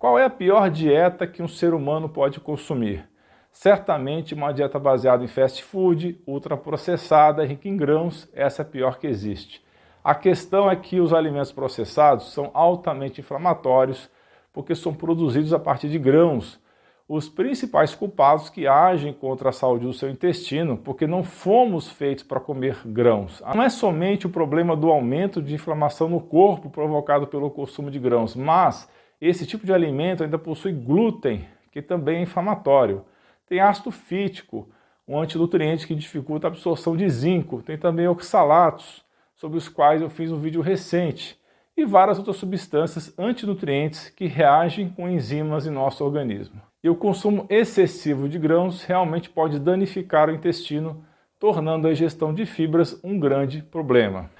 Qual é a pior dieta que um ser humano pode consumir? Certamente uma dieta baseada em fast food, ultraprocessada, rica em grãos, essa é a pior que existe. A questão é que os alimentos processados são altamente inflamatórios porque são produzidos a partir de grãos, os principais culpados que agem contra a saúde do seu intestino, porque não fomos feitos para comer grãos. Não é somente o problema do aumento de inflamação no corpo provocado pelo consumo de grãos, mas esse tipo de alimento ainda possui glúten, que também é inflamatório. Tem ácido fítico, um antinutriente que dificulta a absorção de zinco. Tem também oxalatos, sobre os quais eu fiz um vídeo recente. E várias outras substâncias antinutrientes que reagem com enzimas em nosso organismo. E o consumo excessivo de grãos realmente pode danificar o intestino, tornando a ingestão de fibras um grande problema.